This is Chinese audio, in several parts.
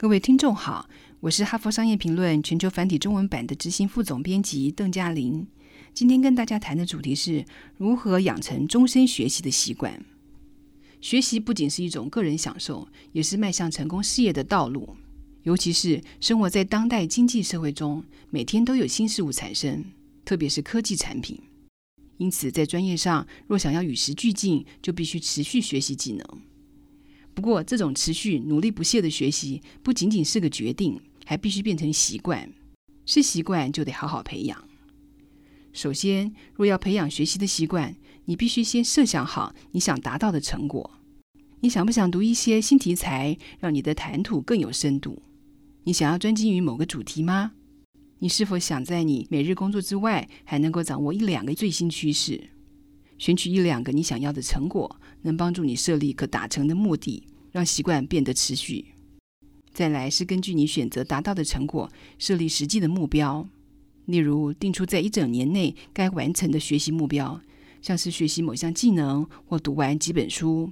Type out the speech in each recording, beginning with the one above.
各位听众好，我是哈佛商业评论全球繁体中文版的执行副总编辑邓嘉玲。今天跟大家谈的主题是如何养成终身学习的习惯。学习不仅是一种个人享受，也是迈向成功事业的道路。尤其是生活在当代经济社会中，每天都有新事物产生，特别是科技产品。因此，在专业上若想要与时俱进，就必须持续学习技能。不过，这种持续努力不懈的学习不仅仅是个决定，还必须变成习惯。是习惯，就得好好培养。首先，若要培养学习的习惯，你必须先设想好你想达到的成果。你想不想读一些新题材，让你的谈吐更有深度？你想要专精于某个主题吗？你是否想在你每日工作之外，还能够掌握一两个最新趋势？选取一两个你想要的成果，能帮助你设立可达成的目的，让习惯变得持续。再来是根据你选择达到的成果，设立实际的目标，例如定出在一整年内该完成的学习目标，像是学习某项技能或读完几本书。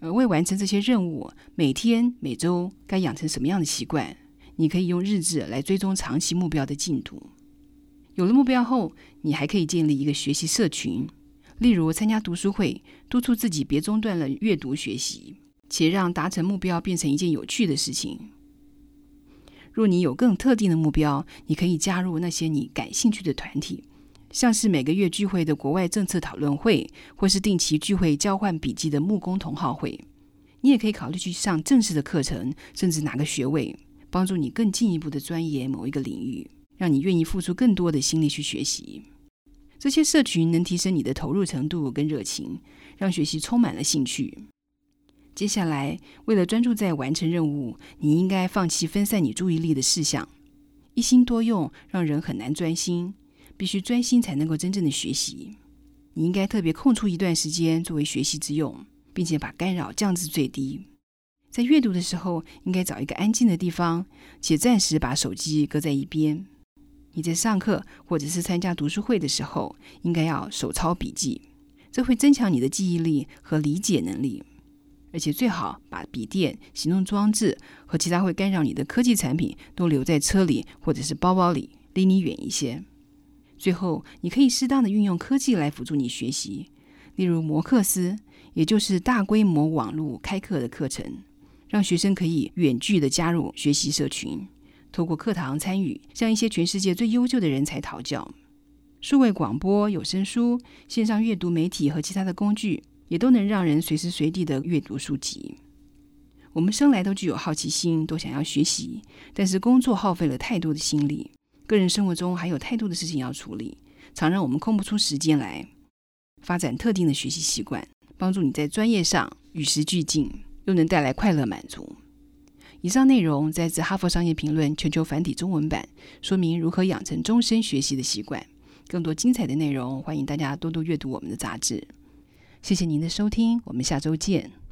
而为完成这些任务，每天、每周该养成什么样的习惯？你可以用日志来追踪长期目标的进度。有了目标后，你还可以建立一个学习社群。例如参加读书会，督促自己别中断了阅读学习，且让达成目标变成一件有趣的事情。若你有更特定的目标，你可以加入那些你感兴趣的团体，像是每个月聚会的国外政策讨论会，或是定期聚会交换笔记的木工同好会。你也可以考虑去上正式的课程，甚至拿个学位，帮助你更进一步的钻研某一个领域，让你愿意付出更多的心力去学习。这些社群能提升你的投入程度跟热情，让学习充满了兴趣。接下来，为了专注在完成任务，你应该放弃分散你注意力的事项。一心多用让人很难专心，必须专心才能够真正的学习。你应该特别空出一段时间作为学习之用，并且把干扰降至最低。在阅读的时候，应该找一个安静的地方，且暂时把手机搁在一边。你在上课或者是参加读书会的时候，应该要手抄笔记，这会增强你的记忆力和理解能力。而且最好把笔电、行动装置和其他会干扰你的科技产品都留在车里或者是包包里，离你远一些。最后，你可以适当的运用科技来辅助你学习，例如摩课斯，也就是大规模网络开课的课程，让学生可以远距的加入学习社群。透过课堂参与，向一些全世界最优秀的人才讨教。数位广播、有声书、线上阅读媒体和其他的工具，也都能让人随时随地的阅读书籍。我们生来都具有好奇心，都想要学习，但是工作耗费了太多的心力，个人生活中还有太多的事情要处理，常让我们空不出时间来发展特定的学习习惯，帮助你在专业上与时俱进，又能带来快乐满足。以上内容摘自《哈佛商业评论》全球繁体中文版，说明如何养成终身学习的习惯。更多精彩的内容，欢迎大家多多阅读我们的杂志。谢谢您的收听，我们下周见。